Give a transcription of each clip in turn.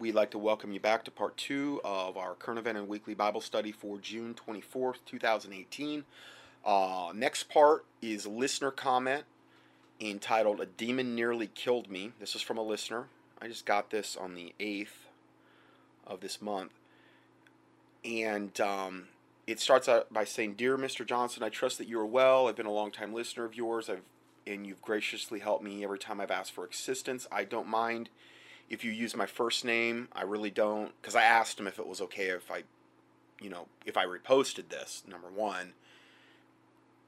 we'd like to welcome you back to part two of our current event and weekly Bible study for June 24th, 2018. Uh, next part is listener comment entitled A Demon Nearly Killed Me. This is from a listener. I just got this on the 8th of this month. And um, it starts out by saying, Dear Mr. Johnson, I trust that you are well. I've been a long time listener of yours. I've and you've graciously helped me every time I've asked for assistance. I don't mind if you use my first name. I really don't, because I asked him if it was okay if I, you know, if I reposted this, number one.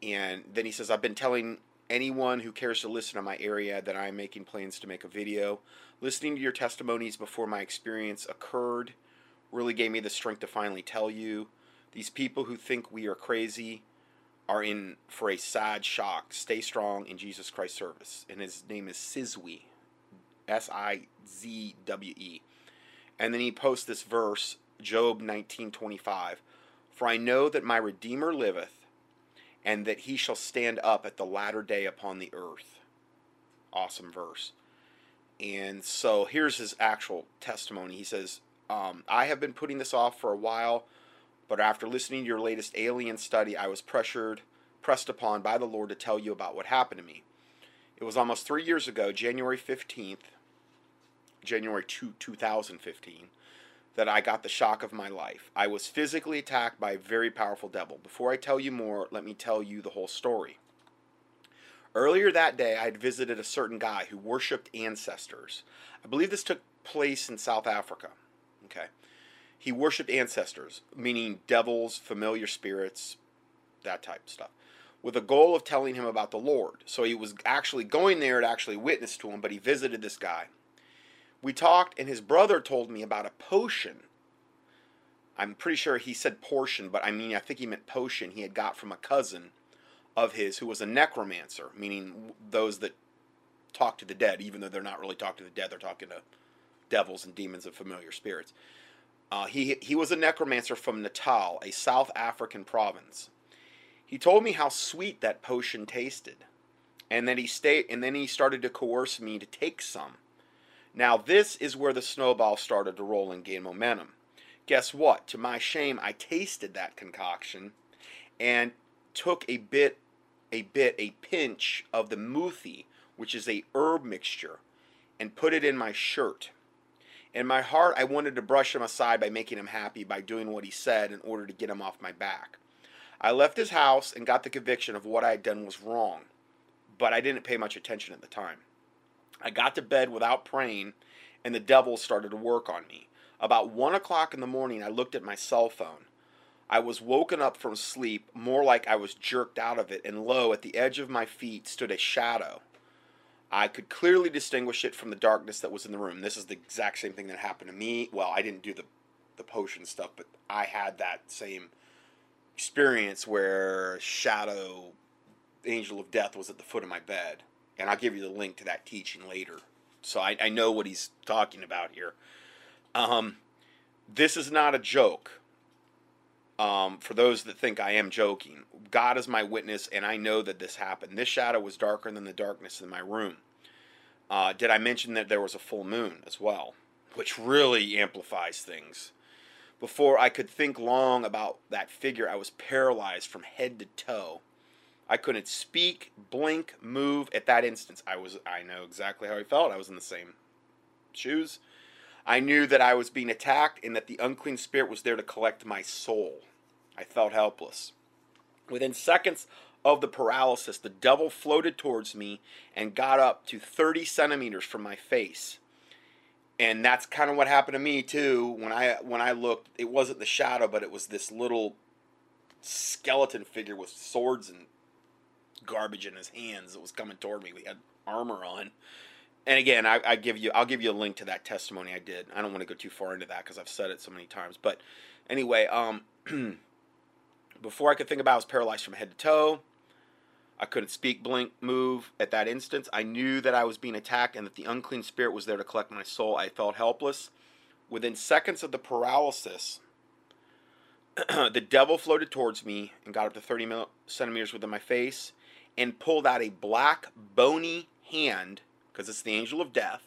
And then he says, I've been telling anyone who cares to listen to my area that I'm making plans to make a video. Listening to your testimonies before my experience occurred really gave me the strength to finally tell you. These people who think we are crazy are in for a sad shock. Stay strong in Jesus Christ's service. And his name is Sizwe, S I Z W E. And then he posts this verse, Job 19:25, "For I know that my redeemer liveth, and that he shall stand up at the latter day upon the earth." Awesome verse. And so here's his actual testimony. He says, um, I have been putting this off for a while, but after listening to your latest alien study, I was pressured, pressed upon by the Lord to tell you about what happened to me. It was almost three years ago, January 15th, January 2, 2015, that I got the shock of my life. I was physically attacked by a very powerful devil. Before I tell you more, let me tell you the whole story. Earlier that day, I had visited a certain guy who worshiped ancestors. I believe this took place in South Africa. Okay. He worshiped ancestors, meaning devils, familiar spirits, that type of stuff, with a goal of telling him about the Lord. So he was actually going there to actually witness to him, but he visited this guy. We talked, and his brother told me about a potion. I'm pretty sure he said portion, but I mean, I think he meant potion he had got from a cousin of his who was a necromancer, meaning those that talk to the dead, even though they're not really talking to the dead, they're talking to devils and demons and familiar spirits. Uh, he, he was a necromancer from Natal, a South African province. He told me how sweet that potion tasted, and then he stayed, and then he started to coerce me to take some. Now this is where the snowball started to roll and gain momentum. Guess what? To my shame, I tasted that concoction, and took a bit, a bit, a pinch of the muthi, which is a herb mixture, and put it in my shirt. In my heart, I wanted to brush him aside by making him happy by doing what he said in order to get him off my back. I left his house and got the conviction of what I had done was wrong, but I didn't pay much attention at the time. I got to bed without praying, and the devil started to work on me. About one o'clock in the morning, I looked at my cell phone. I was woken up from sleep, more like I was jerked out of it, and lo, at the edge of my feet stood a shadow. I could clearly distinguish it from the darkness that was in the room. This is the exact same thing that happened to me. Well, I didn't do the the potion stuff, but I had that same experience where shadow angel of death was at the foot of my bed. And I'll give you the link to that teaching later. So I, I know what he's talking about here. Um, this is not a joke. Um, for those that think I am joking, God is my witness, and I know that this happened. This shadow was darker than the darkness in my room. Uh, did I mention that there was a full moon as well, which really amplifies things? Before I could think long about that figure, I was paralyzed from head to toe. I couldn't speak, blink, move. At that instant, I was I know exactly how I felt. I was in the same shoes. I knew that I was being attacked and that the unclean spirit was there to collect my soul. I felt helpless. Within seconds of the paralysis, the devil floated towards me and got up to 30 centimeters from my face. And that's kind of what happened to me too. When I when I looked, it wasn't the shadow, but it was this little skeleton figure with swords and garbage in his hands that was coming toward me. We had armor on. And again, I, I give you, I'll give you a link to that testimony I did. I don't want to go too far into that because I've said it so many times. But anyway, um, before I could think about, it, I was paralyzed from head to toe. I couldn't speak, blink, move. At that instance, I knew that I was being attacked and that the unclean spirit was there to collect my soul. I felt helpless. Within seconds of the paralysis, the devil floated towards me and got up to 30 centimeters within my face and pulled out a black, bony hand, because it's the angel of death.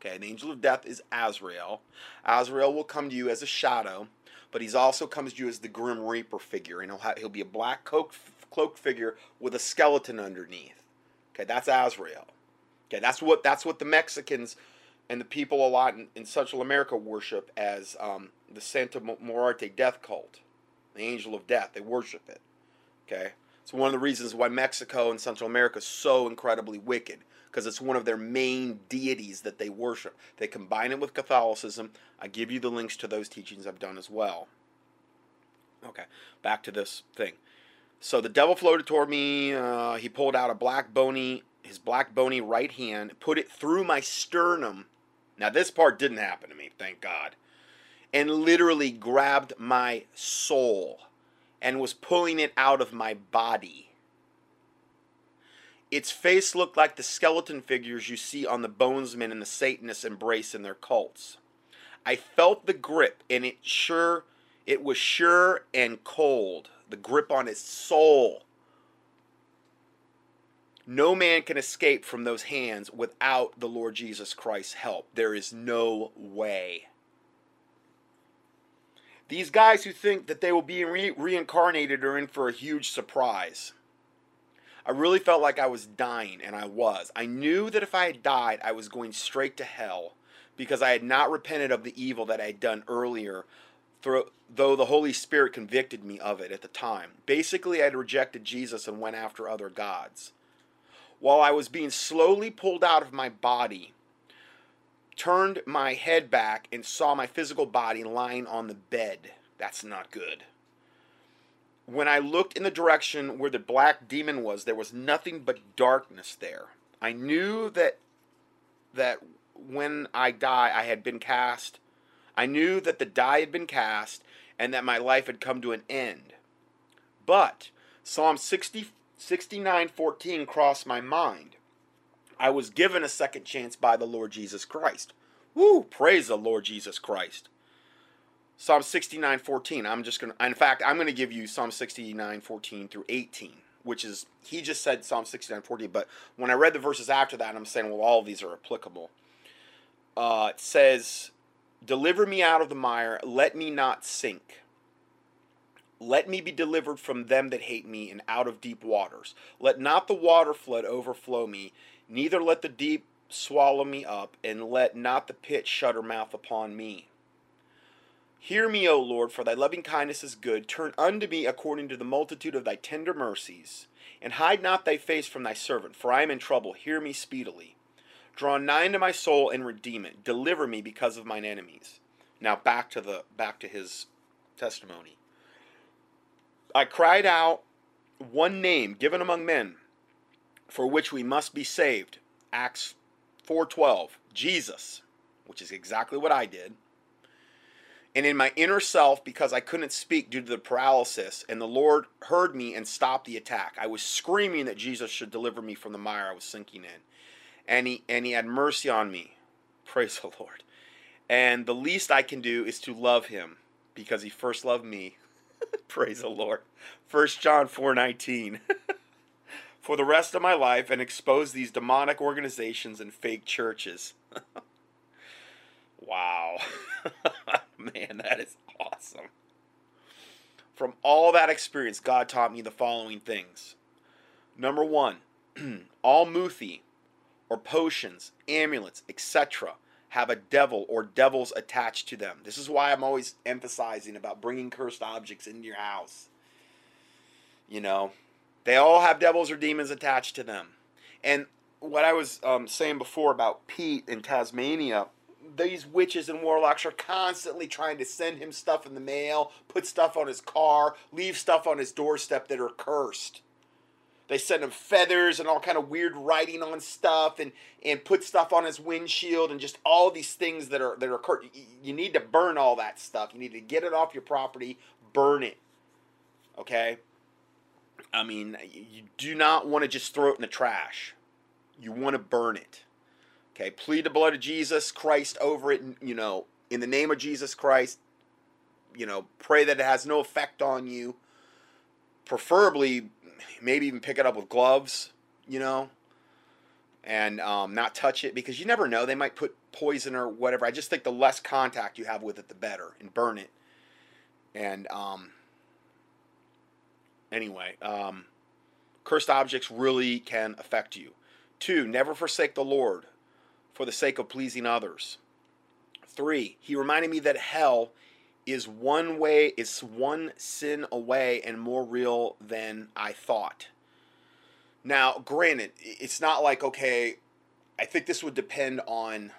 Okay, the angel of death is Azrael. Azrael will come to you as a shadow, but he's also comes to you as the grim reaper figure, and he'll have, he'll be a black cloak cloaked figure with a skeleton underneath. Okay, that's Azrael. Okay, that's what that's what the Mexicans and the people a lot in, in Central America worship as um, the Santa Muerte death cult, the angel of death. They worship it. Okay, it's one of the reasons why Mexico and Central America is so incredibly wicked because it's one of their main deities that they worship. They combine it with Catholicism. I give you the links to those teachings I've done as well. Okay, back to this thing. So the devil floated toward me. Uh, he pulled out a black bony, his black bony right hand, put it through my sternum. Now this part didn't happen to me, thank God, and literally grabbed my soul and was pulling it out of my body. Its face looked like the skeleton figures you see on the bonesmen and the Satanists embrace in their cults. I felt the grip, and it sure it was sure and cold. The grip on his soul. No man can escape from those hands without the Lord Jesus Christ's help. There is no way. These guys who think that they will be re- reincarnated are in for a huge surprise. I really felt like I was dying, and I was. I knew that if I had died, I was going straight to hell because I had not repented of the evil that I had done earlier, though the Holy Spirit convicted me of it at the time. Basically, I had rejected Jesus and went after other gods. While I was being slowly pulled out of my body, turned my head back and saw my physical body lying on the bed. That's not good when I looked in the direction where the black demon was, there was nothing but darkness there. I knew that that when I die, I had been cast. I knew that the die had been cast and that my life had come to an end. But Psalm 60, 69 14 crossed my mind. I was given a second chance by the Lord Jesus Christ. Woo! Praise the Lord Jesus Christ. Psalm 69, 14. I'm just going to, in fact, I'm going to give you Psalm 69, 14 through 18, which is, he just said Psalm 69, 14, but when I read the verses after that, I'm saying, well, all of these are applicable. Uh, it says, Deliver me out of the mire, let me not sink. Let me be delivered from them that hate me and out of deep waters. Let not the water flood overflow me, neither let the deep swallow me up, and let not the pit shut her mouth upon me. Hear me, O Lord, for thy loving kindness is good. Turn unto me according to the multitude of thy tender mercies. And hide not thy face from thy servant, for I am in trouble. Hear me speedily. Draw nigh unto my soul and redeem it. Deliver me because of mine enemies. Now back to the back to his testimony. I cried out one name given among men, for which we must be saved. Acts 4:12. Jesus, which is exactly what I did. And in my inner self, because I couldn't speak due to the paralysis, and the Lord heard me and stopped the attack. I was screaming that Jesus should deliver me from the mire I was sinking in. And he, and he had mercy on me. Praise the Lord. And the least I can do is to love him because he first loved me. Praise the Lord. 1 John 4:19. For the rest of my life and expose these demonic organizations and fake churches. wow. Man, that is awesome. From all that experience, God taught me the following things. Number one, all muthi or potions, amulets, etc., have a devil or devils attached to them. This is why I'm always emphasizing about bringing cursed objects into your house. You know, they all have devils or demons attached to them. And what I was um, saying before about Pete in Tasmania, these witches and warlocks are constantly trying to send him stuff in the mail, put stuff on his car, leave stuff on his doorstep that are cursed. They send him feathers and all kind of weird writing on stuff, and and put stuff on his windshield, and just all these things that are that are cursed. You need to burn all that stuff. You need to get it off your property, burn it. Okay. I mean, you do not want to just throw it in the trash. You want to burn it. Okay, plead the blood of Jesus Christ over it, you know, in the name of Jesus Christ. You know, pray that it has no effect on you. Preferably, maybe even pick it up with gloves, you know, and um, not touch it because you never know. They might put poison or whatever. I just think the less contact you have with it, the better, and burn it. And um, anyway, um, cursed objects really can affect you. Two, never forsake the Lord for the sake of pleasing others. Three, he reminded me that hell is one way, is one sin away and more real than I thought. Now, granted, it's not like, okay, I think this would depend on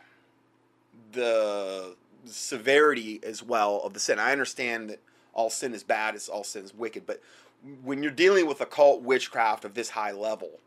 the severity as well of the sin. I understand that all sin is bad, it's all sin is wicked, but when you're dealing with occult witchcraft of this high level,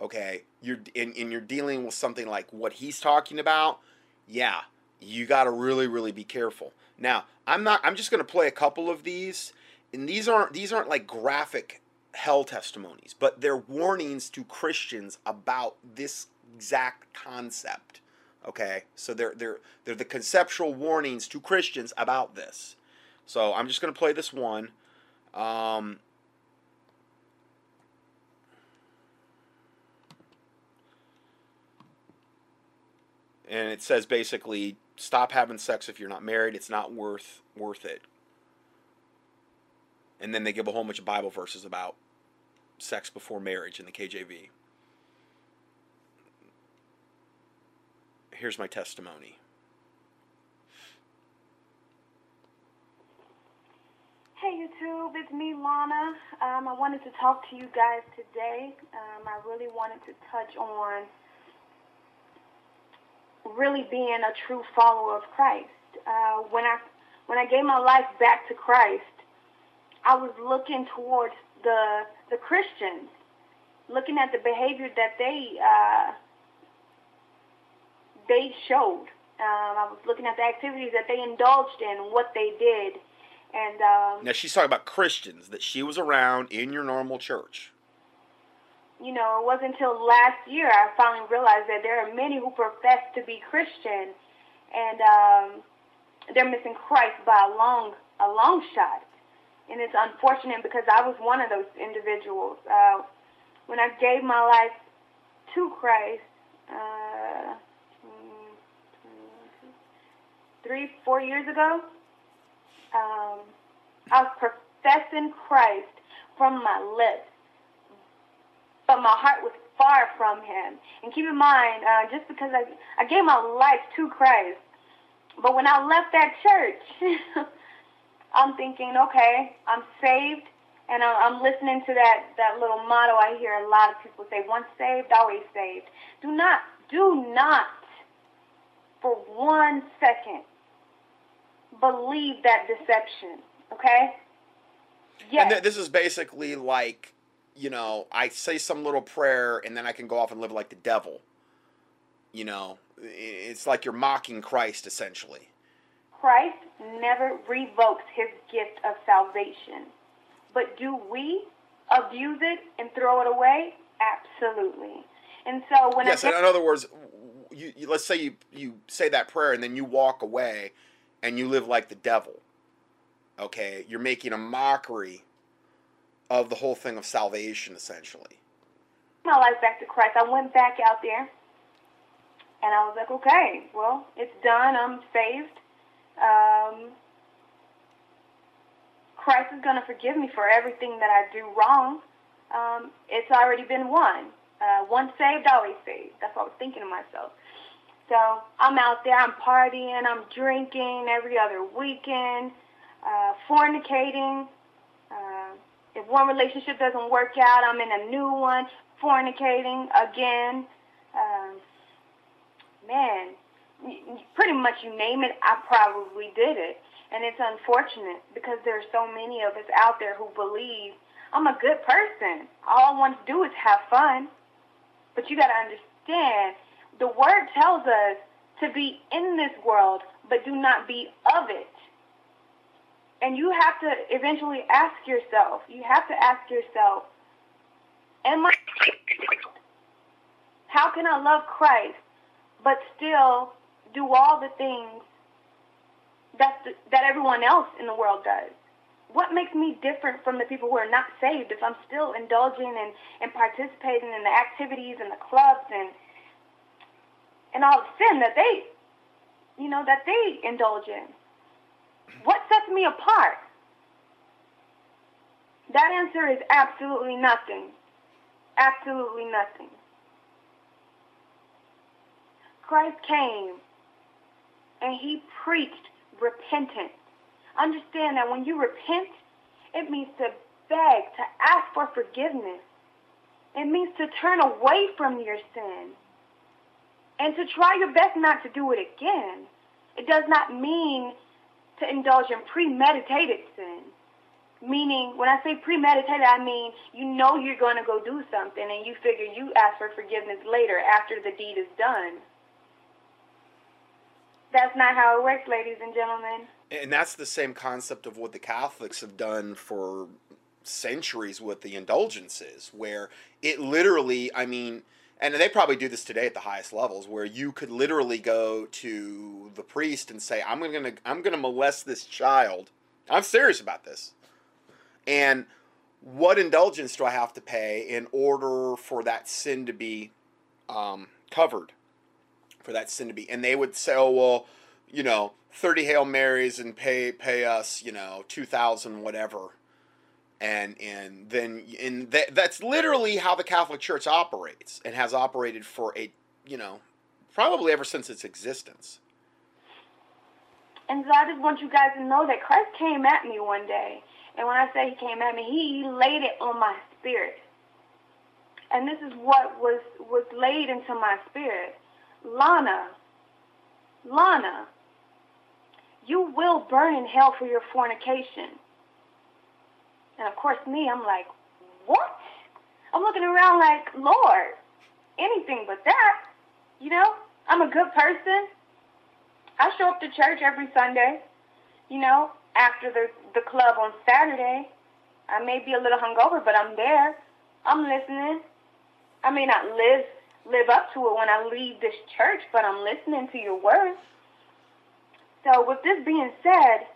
okay, you're and, and you're dealing with something like what he's talking about, yeah, you got to really, really be careful. Now, I'm not. I'm just going to play a couple of these, and these aren't these aren't like graphic hell testimonies, but they're warnings to Christians about this exact concept. Okay, so they're they're they're the conceptual warnings to Christians about this. So I'm just going to play this one. Um, and it says basically stop having sex if you're not married. It's not worth worth it. And then they give a whole bunch of Bible verses about sex before marriage in the KJV. Here's my testimony. Hey YouTube, it's me Lana. Um, I wanted to talk to you guys today. Um, I really wanted to touch on really being a true follower of Christ. Uh, when I when I gave my life back to Christ, I was looking towards the the Christians, looking at the behavior that they uh, they showed. Um, I was looking at the activities that they indulged in, what they did, and um, now she's talking about Christians that she was around in your normal church you know, it wasn't until last year I finally realized that there are many who profess to be Christian, and um, they're missing Christ by a long, a long shot. And it's unfortunate because I was one of those individuals. Uh, when I gave my life to Christ, uh, three, four years ago, um, I was professing Christ from my lips but my heart was far from him. And keep in mind, uh, just because I, I gave my life to Christ, but when I left that church, I'm thinking, okay, I'm saved, and I'm listening to that, that little motto I hear a lot of people say, once saved, always saved. Do not, do not, for one second, believe that deception, okay? Yes. And th- this is basically like you know, I say some little prayer and then I can go off and live like the devil. You know, it's like you're mocking Christ essentially. Christ never revokes his gift of salvation. But do we abuse it and throw it away? Absolutely. And so when yes, I get- in other words, you, you, let's say you you say that prayer and then you walk away and you live like the devil. Okay, you're making a mockery of the whole thing of salvation, essentially? My life back to Christ. I went back out there, and I was like, okay, well, it's done. I'm saved. Um, Christ is going to forgive me for everything that I do wrong. Um, it's already been won. Uh, once saved, always saved. That's what I was thinking to myself. So I'm out there, I'm partying, I'm drinking every other weekend, uh, fornicating, if one relationship doesn't work out, I'm in a new one, fornicating again. Um, man, pretty much you name it, I probably did it. And it's unfortunate because there are so many of us out there who believe I'm a good person. All I want to do is have fun. But you got to understand, the word tells us to be in this world, but do not be of it. And you have to eventually ask yourself, you have to ask yourself, am I, how can I love Christ but still do all the things that, the, that everyone else in the world does? What makes me different from the people who are not saved if I'm still indulging and, and participating in the activities and the clubs and and all the sin that they you know, that they indulge in? What sets me apart? That answer is absolutely nothing. Absolutely nothing. Christ came and he preached repentance. Understand that when you repent, it means to beg, to ask for forgiveness. It means to turn away from your sin and to try your best not to do it again. It does not mean to indulge in premeditated sin. Meaning, when I say premeditated, I mean you know you're going to go do something and you figure you ask for forgiveness later after the deed is done. That's not how it works, ladies and gentlemen. And that's the same concept of what the Catholics have done for centuries with the indulgences, where it literally, I mean, and they probably do this today at the highest levels, where you could literally go to the priest and say, "I'm gonna, I'm gonna molest this child. I'm serious about this." And what indulgence do I have to pay in order for that sin to be um, covered? For that sin to be, and they would say, "Oh well, you know, thirty Hail Marys and pay pay us, you know, two thousand whatever." And and then and that, that's literally how the Catholic Church operates and has operated for a you know probably ever since its existence. And so I just want you guys to know that Christ came at me one day and when I say he came at me, he laid it on my spirit. And this is what was, was laid into my spirit. Lana, Lana, you will burn in hell for your fornication. And of course, me, I'm like, what? I'm looking around like, Lord, anything but that. You know, I'm a good person. I show up to church every Sunday. You know, after the the club on Saturday. I may be a little hungover, but I'm there. I'm listening. I may not live live up to it when I leave this church, but I'm listening to your words. So with this being said,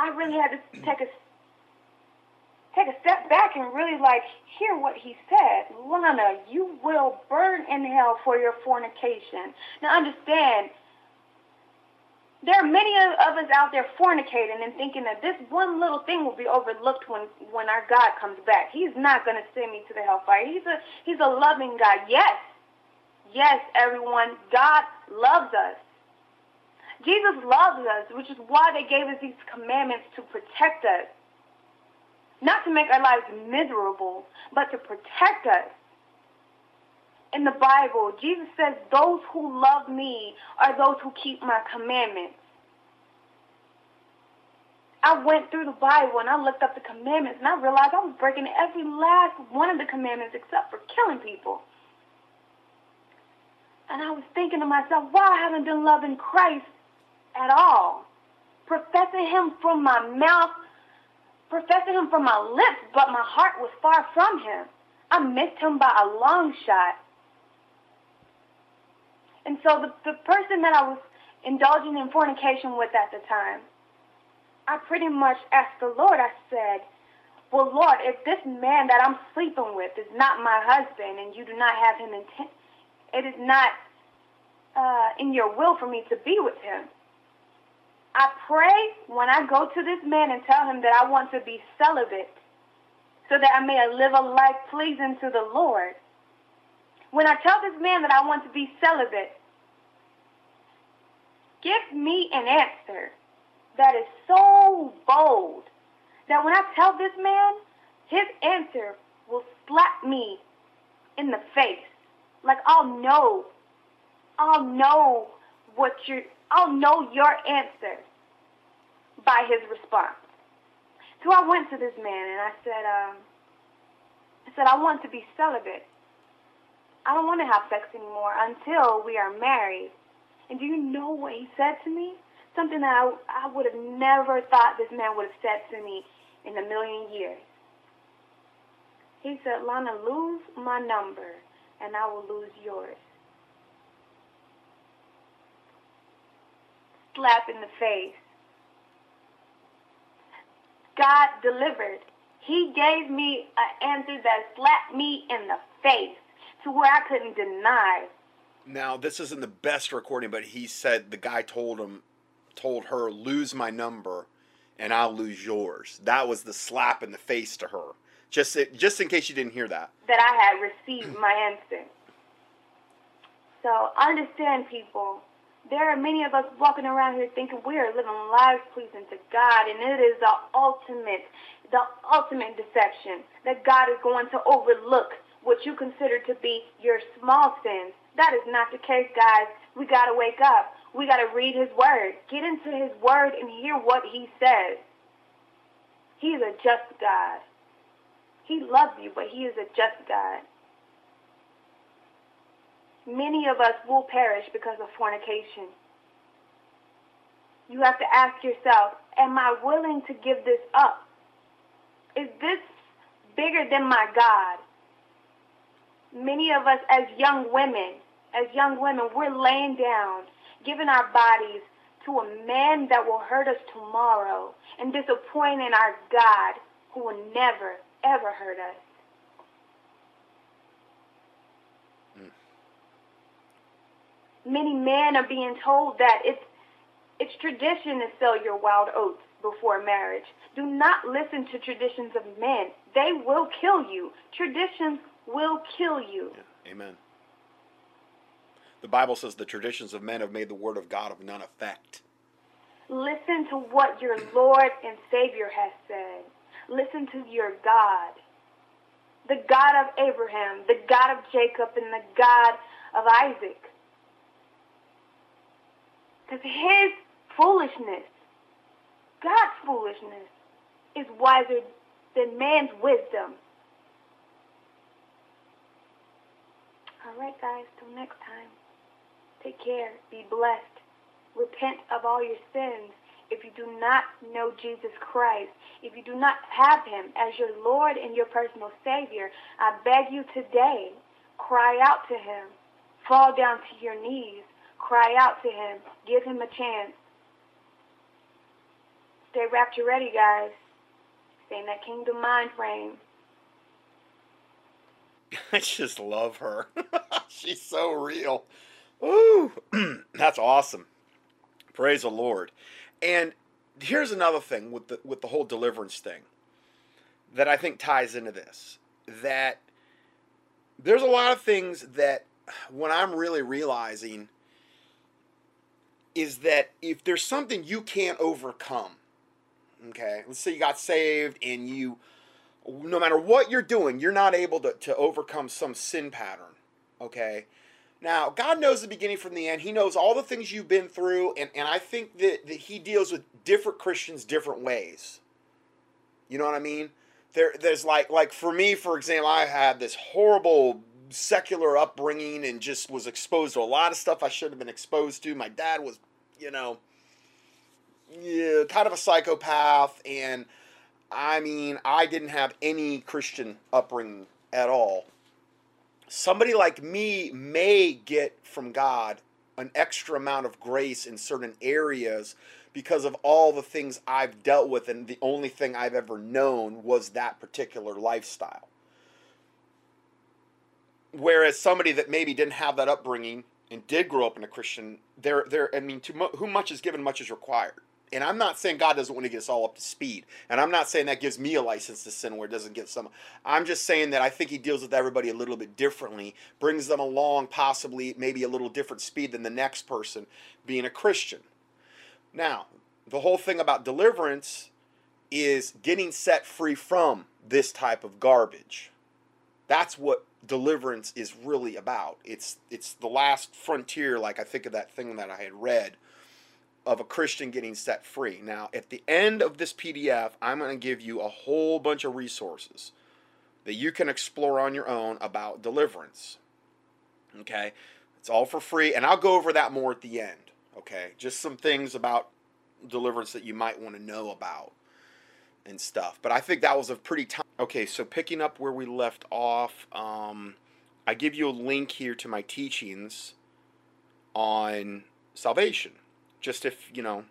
I really had to take a take a step back and really like hear what he said. Lana, you will burn in hell for your fornication. Now understand, there are many of us out there fornicating and thinking that this one little thing will be overlooked when when our God comes back. He's not going to send me to the hellfire. He's a he's a loving God. Yes, yes, everyone, God loves us. Jesus loves us, which is why they gave us these commandments to protect us, not to make our lives miserable, but to protect us in the Bible, Jesus says, Those who love me are those who keep my commandments. I went through the Bible and I looked up the commandments and I realized I was breaking every last one of the commandments except for killing people. And I was thinking to myself, why I haven't been loving Christ at all. Professing him from my mouth, professing him from my lips, but my heart was far from him. I missed him by a long shot. And so the, the person that I was indulging in fornication with at the time, I pretty much asked the Lord, I said, well, Lord, if this man that I'm sleeping with is not my husband and you do not have him intent, it is not uh, in your will for me to be with him. I pray when I go to this man and tell him that I want to be celibate so that I may live a life pleasing to the Lord. When I tell this man that I want to be celibate, give me an answer that is so bold that when I tell this man, his answer will slap me in the face. Like I'll know, I'll know what you, I'll know your answer by his response. So I went to this man and I said, um, I said I want to be celibate. I don't want to have sex anymore until we are married. And do you know what he said to me? Something that I, I would have never thought this man would have said to me in a million years. He said, Lana, lose my number and I will lose yours. Slap in the face. God delivered. He gave me an answer that slapped me in the face to where I couldn't deny Now, this isn't the best recording, but he said the guy told him, told her, lose my number and I'll lose yours. That was the slap in the face to her. Just, just in case you didn't hear that. That I had received my answer. So understand, people. There are many of us walking around here thinking we are living lives pleasing to God, and it is the ultimate, the ultimate deception that God is going to overlook what you consider to be your small sins. That is not the case, guys. We got to wake up. We got to read His Word. Get into His Word and hear what He says. He's a just God. He loves you, but He is a just God. Many of us will perish because of fornication. You have to ask yourself, am I willing to give this up? Is this bigger than my God? Many of us as young women, as young women, we're laying down, giving our bodies to a man that will hurt us tomorrow and disappointing our God who will never, ever hurt us. Many men are being told that it's it's tradition to sell your wild oats before marriage. Do not listen to traditions of men. They will kill you. Traditions will kill you. Yeah. Amen. The Bible says the traditions of men have made the word of God of none effect. Listen to what your Lord and Savior has said. Listen to your God. The God of Abraham, the God of Jacob, and the God of Isaac. Because his foolishness, God's foolishness, is wiser than man's wisdom. All right, guys, till next time. Take care. Be blessed. Repent of all your sins. If you do not know Jesus Christ, if you do not have him as your Lord and your personal Savior, I beg you today, cry out to him. Fall down to your knees. Cry out to him. Give him a chance. Stay rapture ready, guys. Stay in that kingdom mind frame. I just love her. She's so real. Ooh, that's awesome. Praise the Lord. And here's another thing with the with the whole deliverance thing that I think ties into this. That there's a lot of things that when I'm really realizing is that if there's something you can't overcome, okay, let's say you got saved and you, no matter what you're doing, you're not able to, to overcome some sin pattern, okay? Now, God knows the beginning from the end. He knows all the things you've been through, and, and I think that, that He deals with different Christians different ways. You know what I mean? There, there's like, like for me, for example, I had this horrible secular upbringing and just was exposed to a lot of stuff I shouldn't have been exposed to. My dad was, you know, yeah, kind of a psychopath, and I mean, I didn't have any Christian upbringing at all. Somebody like me may get from God an extra amount of grace in certain areas because of all the things I've dealt with, and the only thing I've ever known was that particular lifestyle. Whereas somebody that maybe didn't have that upbringing and did grow up in a Christian, they're, they're I mean, to mo- much is given, much is required. And I'm not saying God doesn't want to get us all up to speed. And I'm not saying that gives me a license to sin where it doesn't give some. I'm just saying that I think He deals with everybody a little bit differently, brings them along possibly maybe a little different speed than the next person being a Christian. Now, the whole thing about deliverance is getting set free from this type of garbage. That's what deliverance is really about. It's it's the last frontier like I think of that thing that I had read of a Christian getting set free. Now, at the end of this PDF, I'm going to give you a whole bunch of resources that you can explore on your own about deliverance. Okay? It's all for free, and I'll go over that more at the end. Okay? Just some things about deliverance that you might want to know about and stuff. But I think that was a pretty time. Okay, so picking up where we left off, um, I give you a link here to my teachings on salvation just if you know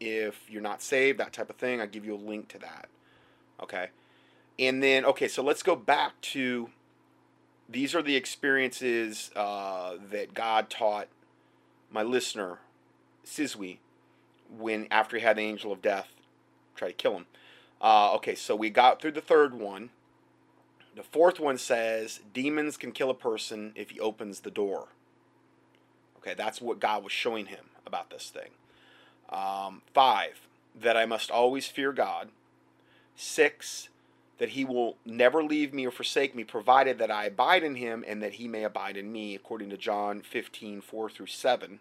if you're not saved that type of thing i give you a link to that okay and then okay so let's go back to these are the experiences uh, that God taught my listener, Sizwe, when after he had the angel of death try to kill him. Uh, okay, so we got through the third one. The fourth one says demons can kill a person if he opens the door. Okay, that's what God was showing him about this thing. Um, five, that I must always fear God. Six, that he will never leave me or forsake me, provided that I abide in him and that he may abide in me, according to John 15, 4 through 7.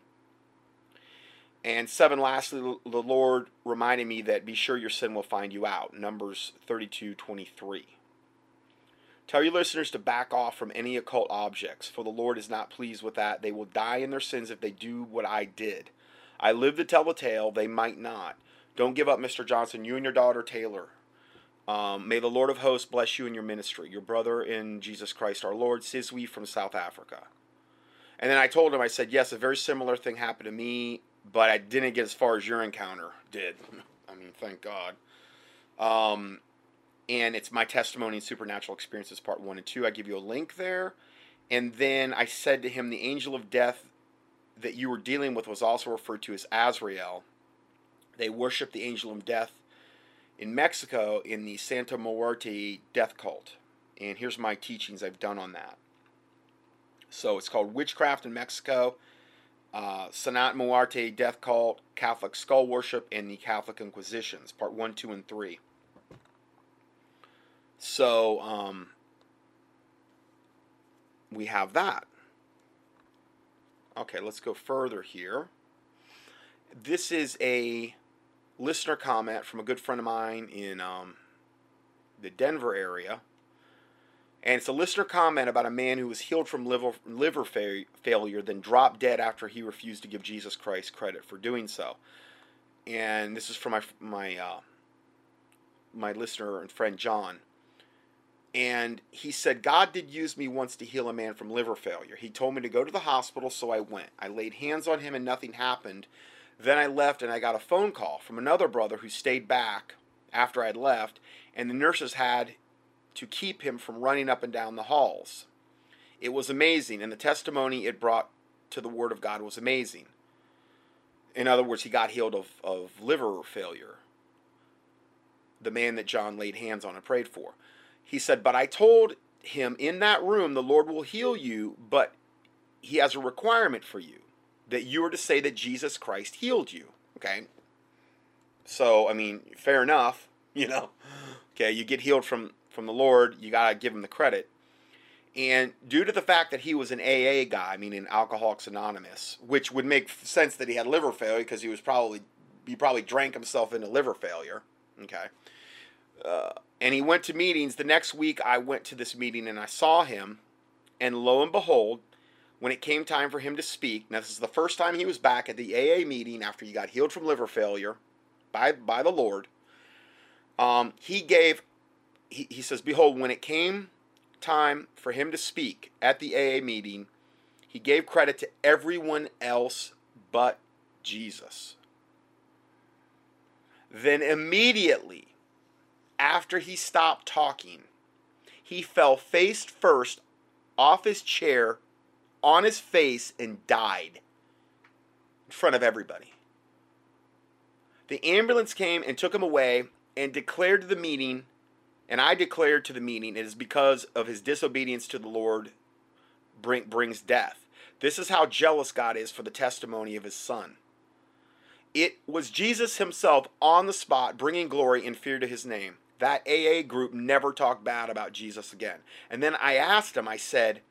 And seven, lastly, the Lord reminded me that be sure your sin will find you out. Numbers 32, 23. Tell your listeners to back off from any occult objects, for the Lord is not pleased with that. They will die in their sins if they do what I did. I live to tell the tale, they might not. Don't give up, Mr. Johnson. You and your daughter, Taylor. Um, may the Lord of hosts bless you in your ministry. Your brother in Jesus Christ our Lord, Sizwe from South Africa. And then I told him, I said, yes, a very similar thing happened to me, but I didn't get as far as your encounter did. I mean, thank God. Um, and it's my testimony and supernatural experiences, part one and two. I give you a link there. And then I said to him, the angel of death that you were dealing with was also referred to as Azrael. They worship the angel of death in Mexico in the Santa Muerte death cult. And here's my teachings I've done on that. So it's called Witchcraft in Mexico, uh, Santa Muerte death cult, Catholic skull worship, and the Catholic Inquisitions, part one, two, and three. So um, we have that. Okay, let's go further here. This is a listener comment from a good friend of mine in um, the Denver area. And it's a listener comment about a man who was healed from liver, liver fa- failure, then dropped dead after he refused to give Jesus Christ credit for doing so. And this is from my my uh, my listener and friend John. And he said, God did use me once to heal a man from liver failure. He told me to go to the hospital, so I went. I laid hands on him and nothing happened. Then I left and I got a phone call from another brother who stayed back after I'd left, and the nurses had to keep him from running up and down the halls. It was amazing, and the testimony it brought to the Word of God was amazing. In other words, he got healed of, of liver failure, the man that John laid hands on and prayed for. He said, But I told him in that room, the Lord will heal you, but he has a requirement for you that you are to say that Jesus Christ healed you. Okay? So, I mean, fair enough, you know. Okay, you get healed from from the Lord, you got to give him the credit. And due to the fact that he was an AA guy, meaning Alcoholics Anonymous, which would make sense that he had liver failure because he was probably he probably drank himself into liver failure. Okay. Uh, and he went to meetings. The next week, I went to this meeting and I saw him, and lo and behold, when it came time for him to speak, now this is the first time he was back at the AA meeting after he got healed from liver failure by by the Lord. Um, he gave he, he says, Behold, when it came time for him to speak at the AA meeting, he gave credit to everyone else but Jesus. Then immediately after he stopped talking, he fell face first off his chair on his face and died in front of everybody. The ambulance came and took him away and declared to the meeting and I declared to the meeting, it is because of his disobedience to the Lord bring, brings death. This is how jealous God is for the testimony of his son. It was Jesus himself on the spot bringing glory and fear to his name. That AA group never talked bad about Jesus again. And then I asked him, I said,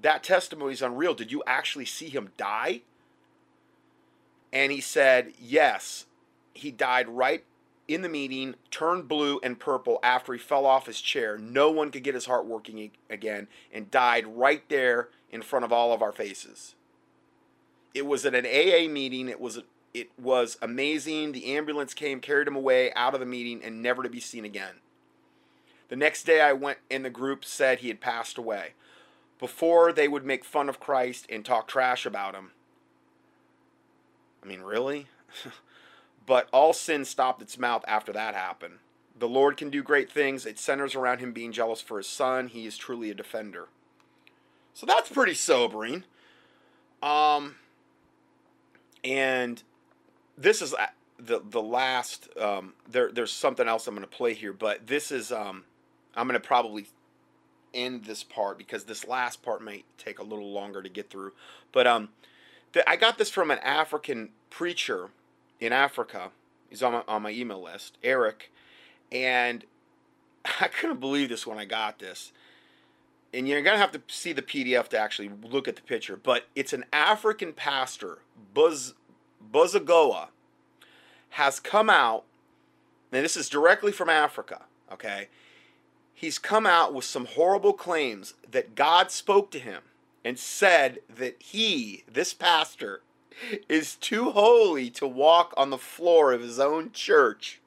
That testimony is unreal. Did you actually see him die? And he said, Yes. He died right in the meeting turned blue and purple after he fell off his chair. No one could get his heart working again and died right there in front of all of our faces. It was at an AA meeting. It was it was amazing. The ambulance came, carried him away out of the meeting and never to be seen again. The next day I went and the group said he had passed away. Before they would make fun of Christ and talk trash about him. I mean, really? But all sin stopped its mouth after that happened. The Lord can do great things. It centers around him being jealous for his son. He is truly a defender. So that's pretty sobering. Um, and this is uh, the the last. Um, there there's something else I'm going to play here, but this is um, I'm going to probably end this part because this last part might take a little longer to get through. But um, I got this from an African preacher in Africa. He's on my, on my email list, Eric, and I couldn't believe this when I got this. And you're gonna have to see the PDF to actually look at the picture. But it's an African pastor, Buzz Buzagoa, has come out, and this is directly from Africa. Okay, he's come out with some horrible claims that God spoke to him and said that he, this pastor, is too holy to walk on the floor of his own church.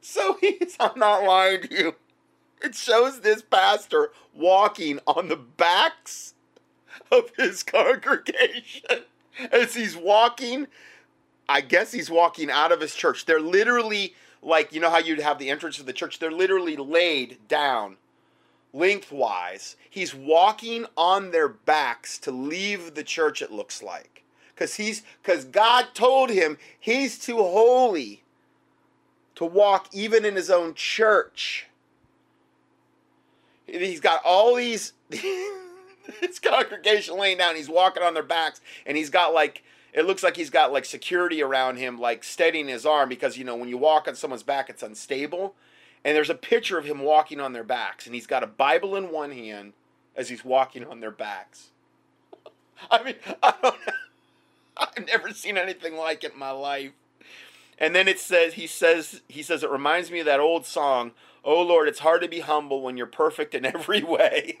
So he's, I'm not lying to you. It shows this pastor walking on the backs of his congregation as he's walking. I guess he's walking out of his church. They're literally like, you know how you'd have the entrance of the church? They're literally laid down lengthwise. He's walking on their backs to leave the church, it looks like. Because he's because God told him he's too holy to walk even in his own church. He's got all these his congregation laying down, he's walking on their backs, and he's got like it looks like he's got like security around him, like steadying his arm because you know when you walk on someone's back, it's unstable. And there's a picture of him walking on their backs, and he's got a Bible in one hand as he's walking on their backs. I mean, I don't I've never seen anything like it in my life. And then it says he says he says it reminds me of that old song, "Oh Lord, it's hard to be humble when you're perfect in every way."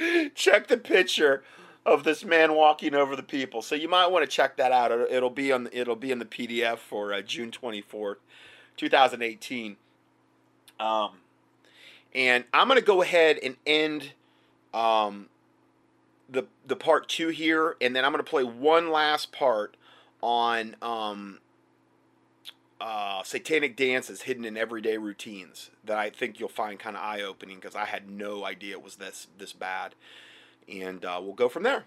check the picture of this man walking over the people. So you might want to check that out. It'll, be on it'll be in the PDF for uh, June 24th, 2018. Um, and I'm going to go ahead and end um, the the part 2 here and then I'm going to play one last part on um, uh, satanic dances hidden in everyday routines that I think you'll find kind of eye opening because I had no idea it was this this bad, and uh, we'll go from there.